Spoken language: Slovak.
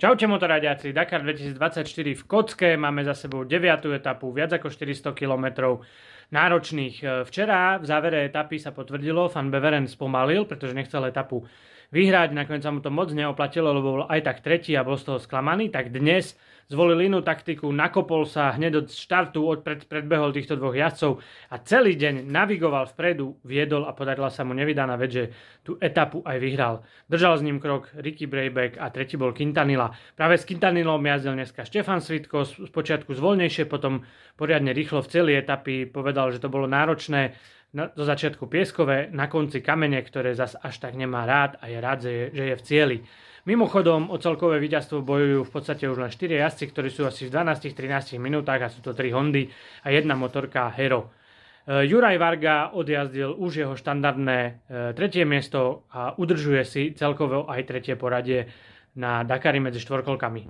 Čaute motoradiaci, Dakar 2024 v Kocke, máme za sebou 9. etapu, viac ako 400 km náročných. Včera v závere etapy sa potvrdilo, Van Beveren spomalil, pretože nechcel etapu vyhrať, nakoniec sa mu to moc neoplatilo, lebo bol aj tak tretí a bol z toho sklamaný, tak dnes zvolil inú taktiku, nakopol sa hneď od štartu, od pred, predbehol týchto dvoch jazdcov a celý deň navigoval vpredu, viedol a podarila sa mu nevydaná vec, že tú etapu aj vyhral. Držal s ním krok Ricky Brayback a tretí bol Quintanilla. Práve s Quintanillom jazdil dneska Štefan Svitko, počiatku zvolnejšie, potom poriadne rýchlo v celej etapy, povedal, že to bolo náročné, do začiatku pieskové, na konci kamene, ktoré zas až tak nemá rád a je rád, že je, že je v cieli. Mimochodom, o celkové víťazstvo bojujú v podstate už len 4 jazdci, ktorí sú asi v 12-13 minútach a sú to 3 Hondy a jedna motorka Hero. E, Juraj Varga odjazdil už jeho štandardné e, tretie miesto a udržuje si celkovo aj tretie poradie na Dakari medzi štvorkolkami.